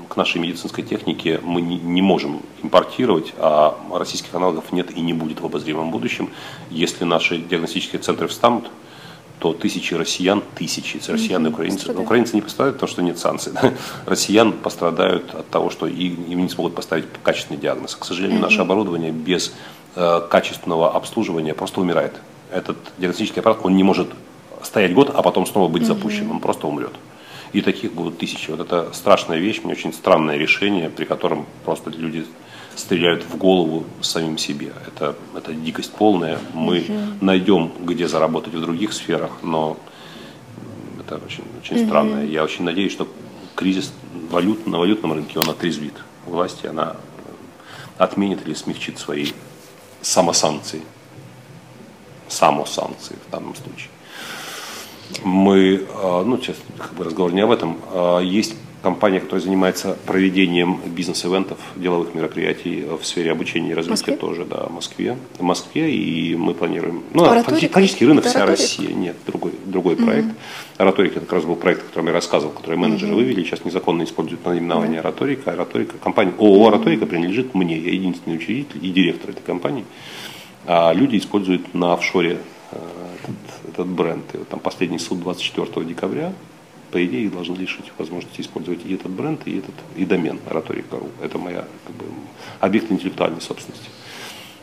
к нашей медицинской технике мы не, не можем импортировать, а российских аналогов нет и не будет в обозримом будущем. Если наши диагностические центры встанут, то тысячи россиян, тысячи, россиян и украинцы, но украинцы не пострадают, потому что нет санкций. Да? Россиян пострадают от того, что им не смогут поставить качественный диагноз. К сожалению, наше оборудование без э, качественного обслуживания просто умирает. Этот диагностический аппарат, он не может стоять год, а потом снова быть запущен, он просто умрет. И таких будут тысячи. Вот это страшная вещь, мне очень странное решение, при котором просто люди стреляют в голову самим себе. Это, это дикость полная. Мы угу. найдем, где заработать в других сферах, но это очень, очень угу. странно. Я очень надеюсь, что кризис валют, на валютном рынке он отрезвит власти, она отменит или смягчит свои самосанкции. Самосанкции в данном случае. Мы, а, ну, сейчас как бы разговор не об этом, а, есть компания, которая занимается проведением бизнес-эвентов, деловых мероприятий в сфере обучения и развития Москве? тоже, да, в Москве. В Москве, и мы планируем... Ну, фактически рынок вся Россия. Нет, другой, другой угу. проект. Ораторика, это как раз был проект, о котором я рассказывал, который менеджеры угу. вывели, сейчас незаконно используют наименование угу. Ораторика. Ораторика, компания ООО «Ораторика» принадлежит мне, я единственный учредитель и директор этой компании. А люди используют на офшоре э, этот, этот бренд. И вот там последний суд 24 декабря по идее, должны лишить возможности использовать и этот бренд, и этот и домен ораторика.ру. Это моя как бы, объект интеллектуальной собственности.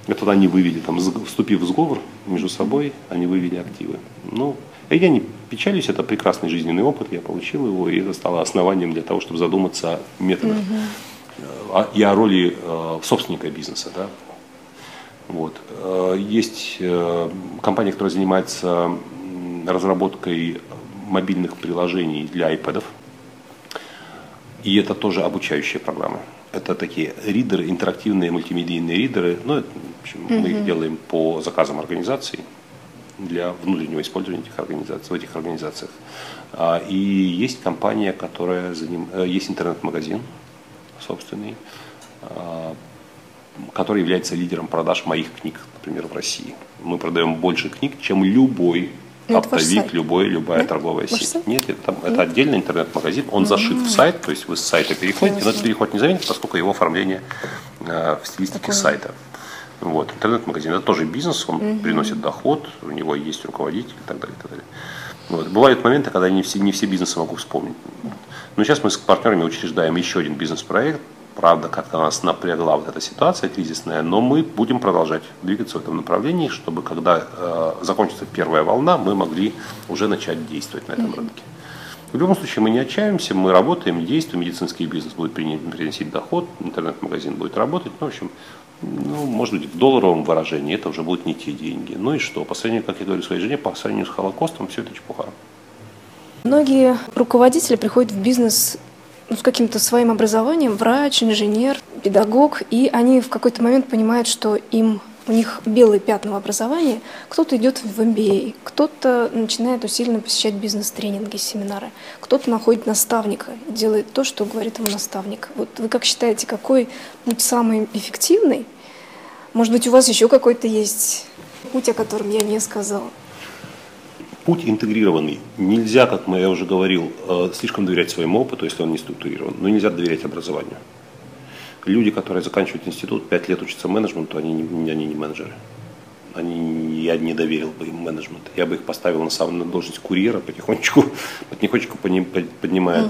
Это они вывели, там, вступив в сговор между собой, они вывели активы. Ну, я не печалюсь, это прекрасный жизненный опыт, я получил его, и это стало основанием для того, чтобы задуматься о методах угу. и о роли э, собственника бизнеса. Да? Вот. Э, есть компания, которая занимается разработкой мобильных приложений для iPad. И это тоже обучающая программа. Это такие ридеры, интерактивные мультимедийные ридеры. Ну, это, в общем, mm-hmm. мы их делаем по заказам организаций для внутреннего использования этих организаций, в этих организациях. А, и есть компания, которая заним... Э, есть интернет-магазин собственный, а, который является лидером продаж моих книг, например, в России. Мы продаем больше книг, чем любой ну, оптовик, любой, любая Нет? торговая Ваш сеть. Сайт? Нет, это, там, это отдельный интернет-магазин, он зашит в сайт, то есть вы с сайта переходите, но этот переход не заметен, поскольку его оформление э, в стилистике Такое. сайта. Вот. Интернет-магазин это тоже бизнес, он угу. приносит доход, у него есть руководитель и так далее. И так далее. Вот. Бывают моменты, когда не все, не все бизнесы могу вспомнить. Но сейчас мы с партнерами учреждаем еще один бизнес-проект. Правда, как-то нас напрягла вот эта ситуация кризисная, но мы будем продолжать двигаться в этом направлении, чтобы когда э, закончится первая волна, мы могли уже начать действовать на этом рынке. В любом случае мы не отчаиваемся, мы работаем, действуем, медицинский бизнес будет приносить доход, интернет-магазин будет работать. Ну, в общем, ну, может быть, в долларовом выражении это уже будут не те деньги. Ну и что? По сравнению, как я говорю своей жене, по сравнению с Холокостом, все это чепуха. Многие руководители приходят в бизнес ну, с каким-то своим образованием, врач, инженер, педагог, и они в какой-то момент понимают, что им у них белые пятна в образовании, кто-то идет в MBA, кто-то начинает усиленно посещать бизнес-тренинги, семинары, кто-то находит наставника, делает то, что говорит ему наставник. Вот вы как считаете, какой путь самый эффективный? Может быть, у вас еще какой-то есть путь, о котором я не сказала? Путь интегрированный. Нельзя, как я уже говорил, э, слишком доверять своему опыту, если он не структурирован, но нельзя доверять образованию люди, которые заканчивают институт, 5 лет учатся менеджменту, они не, они не менеджеры. Они, я не доверил бы им менеджмент. Я бы их поставил на самую на должность курьера потихонечку, потихонечку поднимая uh-huh.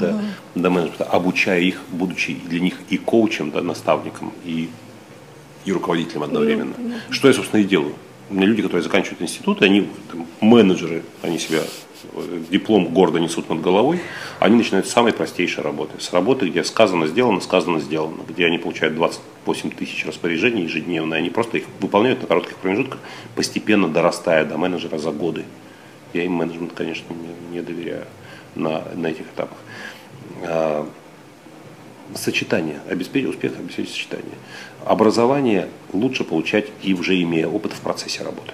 до, до менеджмента, обучая их, будучи для них и коучем, да, наставником, и, и руководителем одновременно. Uh-huh. Что я, собственно, и делаю. Люди, которые заканчивают институт, они там, менеджеры, они себя диплом гордо несут над головой, они начинают с самой простейшей работы. С работы, где сказано, сделано, сказано, сделано. Где они получают 28 тысяч распоряжений ежедневно, они просто их выполняют на коротких промежутках, постепенно дорастая до менеджера за годы. Я им менеджмент, конечно, не, не доверяю на, на этих этапах. А, сочетание, обеспечить успех, обеспечить сочетание. Образование лучше получать и уже имея опыт в процессе работы.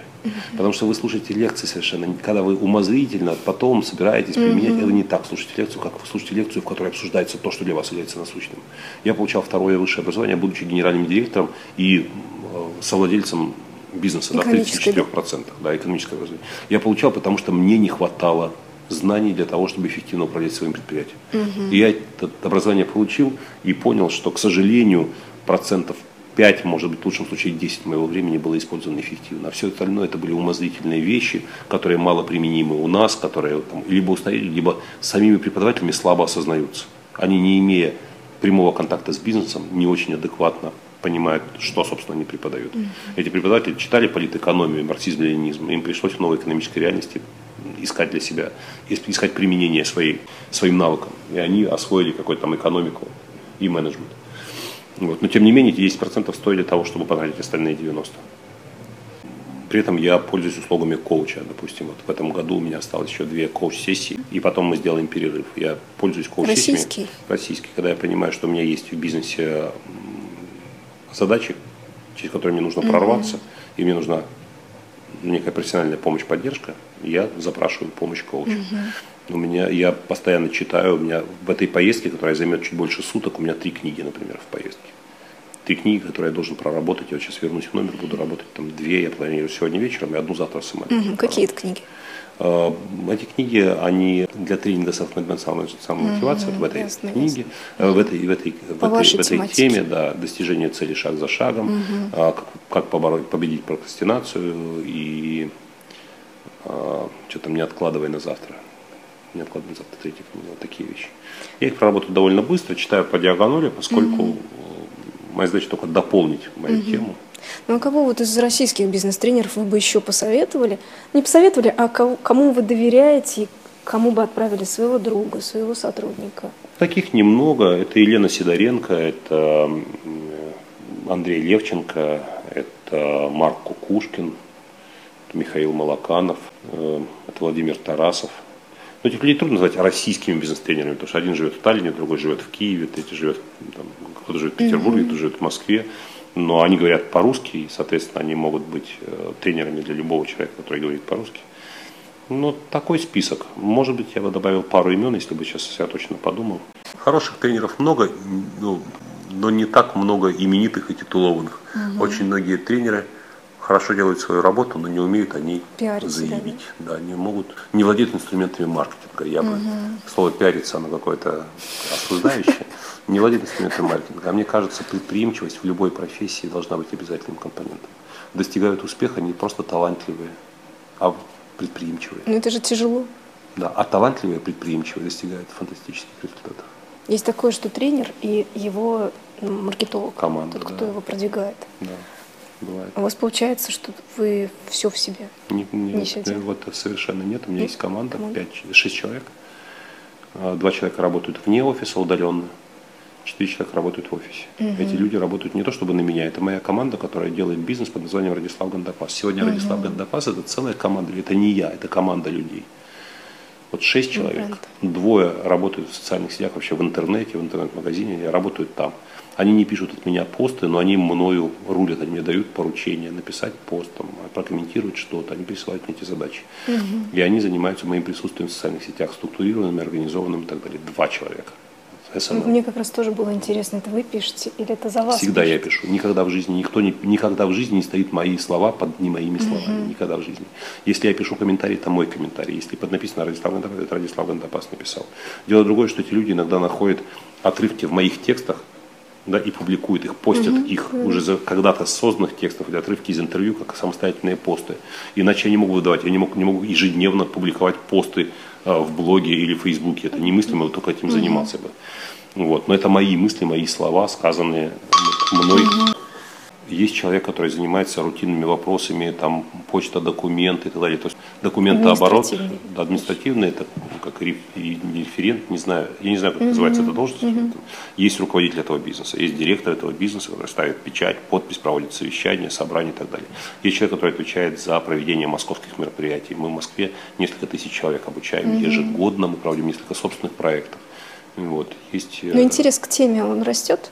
Потому что вы слушаете лекции совершенно, когда вы умозрительно потом собираетесь применять, mm-hmm. это не так слушаете лекцию, как вы слушаете лекцию, в которой обсуждается то, что для вас является насущным. Я получал второе высшее образование, будучи генеральным директором и э, совладельцем бизнеса, да, в 34%, да, экономическое образование. Я получал, потому что мне не хватало знаний для того, чтобы эффективно управлять своим предприятием. Угу. И я это образование получил и понял, что, к сожалению, процентов 5, может быть, в лучшем случае 10 моего времени было использовано эффективно. А все остальное это были умозрительные вещи, которые мало применимы у нас, которые там, либо устарели, либо самими преподавателями слабо осознаются. Они, не имея прямого контакта с бизнесом, не очень адекватно понимают, что, собственно, они преподают. Mm-hmm. Эти преподаватели читали политэкономию, марксизм, ленинизм, им пришлось в новой экономической реальности искать для себя, искать применение своей, своим навыкам. И они освоили какую-то там экономику и менеджмент. Вот. Но тем не менее, эти 10% стоили того, чтобы потратить остальные 90%. При этом я пользуюсь услугами коуча. Допустим, вот в этом году у меня осталось еще две коуч-сессии, и потом мы сделаем перерыв. Я пользуюсь коуч-сессиями. Российский? Российский. Когда я понимаю, что у меня есть в бизнесе задачи, через которые мне нужно прорваться, mm-hmm. и мне нужна некая профессиональная помощь, поддержка, я запрашиваю помощь коуча. Mm-hmm. У меня, я постоянно читаю, у меня в этой поездке, которая займет чуть больше суток, у меня три книги, например, в поездке. Три книги, которые я должен проработать. Я вот сейчас вернусь в номер, буду работать там две, я планирую сегодня вечером, и одну завтра самолете. Угу. Какие это книги? А, эти книги, они для тренинга самомотивации, mm-hmm, в этой ясно, книге, ясно. в этой, в этой, в этой, в этой теме, да, достижение цели шаг за шагом, mm-hmm. как, как побороть, победить прокрастинацию и а, что там не откладывай на завтра не откладывай на завтра третья книга, вот такие вещи. Я их проработаю довольно быстро, читаю по диагонали, поскольку mm-hmm. моя задача только дополнить мою mm-hmm. тему. Ну а кого вот из российских бизнес-тренеров вы бы еще посоветовали? Не посоветовали, а кому вы доверяете, кому бы отправили своего друга, своего сотрудника? Таких немного. Это Елена Сидоренко, это Андрей Левченко, это Марк Кукушкин, это Михаил Малаканов, э, это Владимир Тарасов. Но этих людей трудно назвать российскими бизнес-тренерами, потому что один живет в Таллине, другой живет в Киеве, третий живет, там, кто-то живет в Петербурге, кто-то живет в Москве но они говорят по-русски, и, соответственно, они могут быть э, тренерами для любого человека, который говорит по-русски. Но такой список. Может быть, я бы добавил пару имен, если бы сейчас я точно подумал. Хороших тренеров много, ну, но не так много именитых и титулованных. Угу. Очень многие тренеры хорошо делают свою работу, но не умеют они Пиариться, заявить. Да, да, не могут, не владеют инструментами маркетинга. Я бы слово пиариться, оно какое-то осуждающее. Не владеет инструментами маркетинга. А мне кажется, предприимчивость в любой профессии должна быть обязательным компонентом. Достигают успеха не просто талантливые, а предприимчивые. Но это же тяжело. Да, а талантливые, предприимчивые достигают фантастических результатов. Есть такое, что тренер и его ну, маркетолог, Команда, тот, да. кто его продвигает. Да, бывает. У вас получается, что вы все в себе. Не, не- Несете. э, вот совершенно нет. У меня Нет есть команда, команды? 5, 6 человек. А, Два человека работают вне офиса удаленно, четыре человека работают в офисе. Эти люди работают не то чтобы на меня, это моя команда, которая делает бизнес под названием Радислав Гандапас. Сегодня Радислав Гандапас это целая команда, это не я, это команда людей. Вот шесть человек, бренд. двое работают в социальных сетях, вообще в интернете, в интернет-магазине, работают там. Они не пишут от меня посты, но они мною рулят, они мне дают поручения написать пост, там, прокомментировать что-то, они присылают мне эти задачи. И они занимаются моим присутствием в социальных сетях, структурированным, организованным и так далее. Два человека. SMM. Мне как раз тоже было интересно, это вы пишете или это за вас? Всегда я пишут? пишу. Никогда в жизни никто не, никогда в жизни не стоит мои слова под не моими словами. Никогда в жизни. Если я пишу комментарий, это мой комментарий. Если под написано Радислав Гандапас, это Радислав Гандапас написал. Дело другое, что эти люди иногда находят отрывки в моих текстах, да, и публикуют их, постят их уже за когда-то созданных текстов или отрывки из интервью как самостоятельные посты. Иначе я не могу выдавать, я не могу, не могу ежедневно публиковать посты а, в блоге или в Фейсбуке. Это немыслимо, я только этим занимался бы. Вот. Но это мои мысли, мои слова, сказанные мной. Есть человек, который занимается рутинными вопросами, там почта, документы и так далее. То есть документооборот, да, административный, это как референт, не знаю, я не знаю, как называется эта должность. Есть руководитель этого бизнеса, есть директор этого бизнеса, который ставит печать, подпись, проводит совещания, собрания и так далее. Есть человек, который отвечает за проведение московских мероприятий. Мы в Москве несколько тысяч человек обучаем ежегодно, мы проводим несколько собственных проектов. Вот. Есть, Но э, интерес к теме, он растет?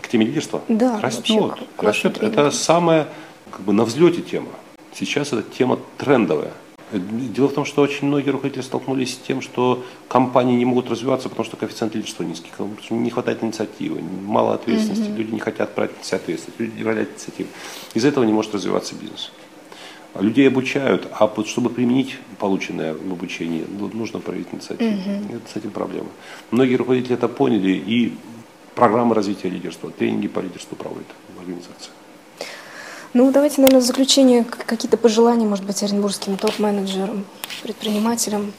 к теме лидерства? Да, растет. растет. Это самая как бы на взлете тема. Сейчас эта тема трендовая. Дело в том, что очень многие руководители столкнулись с тем, что компании не могут развиваться, потому что коэффициент лидерства низкий, не хватает инициативы, мало ответственности, люди не хотят брать на себя ответственность, люди не брать инициативу. Из-за этого не может развиваться бизнес. Людей обучают, а вот чтобы применить полученное в обучении, ну, нужно проявить инициативу. Это с этим проблема. Многие руководители это поняли и программы развития лидерства, тренинги по лидерству проводят в организации. Ну, давайте, наверное, в заключение какие-то пожелания, может быть, оренбургским топ-менеджерам, предпринимателям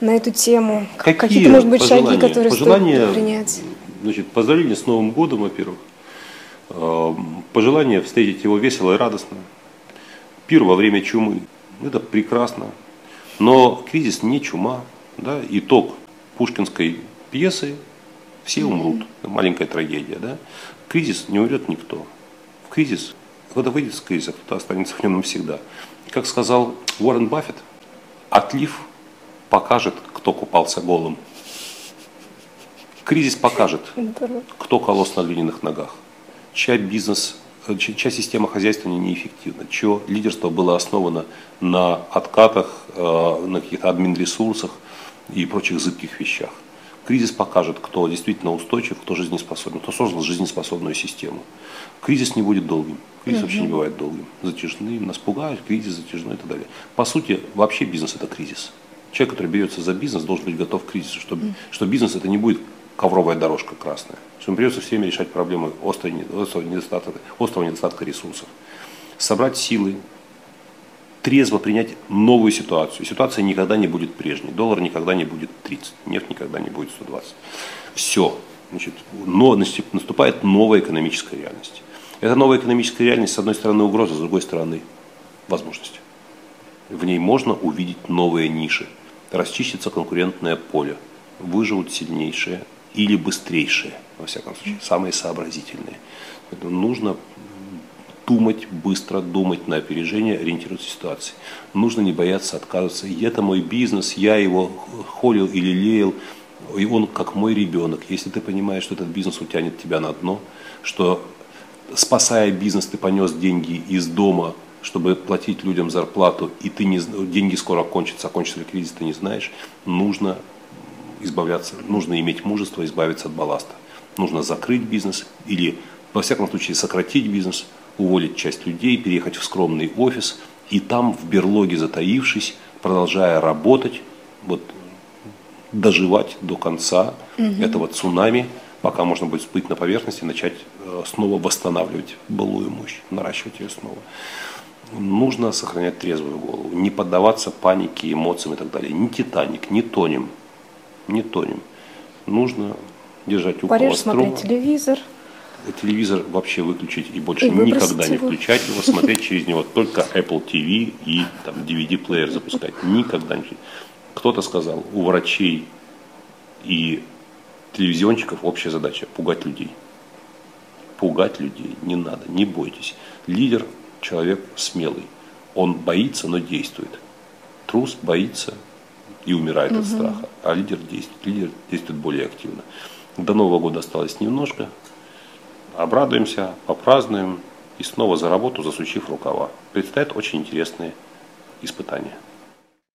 на эту тему. К- Какие-то, может быть, шаги, пожелания? которые Пожелания, стоит предпринять. Значит, поздравления с Новым годом, во-первых. Пожелание встретить его весело и радостно. Пир во время чумы. Это прекрасно. Но кризис не чума. Да? Итог пушкинской пьесы все умрут. Маленькая трагедия. Да? В кризис не умрет никто. В кризис, кто-то выйдет из кризиса, кто-то останется в нем навсегда. Как сказал Уоррен Баффет, отлив покажет, кто купался голым. Кризис покажет, кто колос на глиняных ногах, чья бизнес, чья, система хозяйствования неэффективна, чье лидерство было основано на откатах, э, на каких-то админ-ресурсах и прочих зыбких вещах. Кризис покажет, кто действительно устойчив, кто жизнеспособен, кто создал жизнеспособную систему. Кризис не будет долгим. Кризис вообще не бывает долгим. Затяжным, нас пугают, кризис затяжной и так далее. По сути, вообще бизнес это кризис. Человек, который берется за бизнес, должен быть готов к кризису, что, что бизнес это не будет ковровая дорожка красная. Что ему придется всеми решать проблемы острого, недостатка, острого недостатка ресурсов. Собрать силы, трезво принять новую ситуацию. Ситуация никогда не будет прежней. Доллар никогда не будет 30, нефть никогда не будет 120. Все. Значит, но наступ- наступает новая экономическая реальность. Эта новая экономическая реальность, с одной стороны, угроза, с другой стороны, возможность. В ней можно увидеть новые ниши. Расчистится конкурентное поле. Выживут сильнейшие или быстрейшие, во всяком случае, самые сообразительные. Поэтому нужно думать быстро, думать на опережение, ориентироваться в ситуации. Нужно не бояться отказываться. И это мой бизнес, я его холил или леял, и он как мой ребенок. Если ты понимаешь, что этот бизнес утянет тебя на дно, что спасая бизнес, ты понес деньги из дома, чтобы платить людям зарплату, и ты не, деньги скоро кончатся, а кончится ли кризис, ты не знаешь, нужно избавляться, нужно иметь мужество избавиться от балласта. Нужно закрыть бизнес или, во всяком случае, сократить бизнес, уволить часть людей, переехать в скромный офис и там в берлоге затаившись, продолжая работать, вот доживать до конца угу. этого цунами, пока можно будет всплыть на поверхности начать э, снова восстанавливать былую мощь, наращивать ее снова. Нужно сохранять трезвую голову, не поддаваться панике, эмоциям и так далее. Не Титаник, не тонем, не тонем. Нужно держать ухо Париж, смотреть телевизор. Телевизор вообще выключить и больше и никогда не включать его, смотреть через него только Apple TV и там DVD-плеер запускать. Никогда не. Кто-то сказал, у врачей и телевизионщиков общая задача – пугать людей. Пугать людей не надо, не бойтесь. Лидер – человек смелый. Он боится, но действует. Трус боится и умирает угу. от страха, а лидер действует. Лидер действует более активно. До Нового года осталось немножко. Обрадуемся, попразднуем и снова за работу, засучив рукава. Предстоят очень интересные испытания.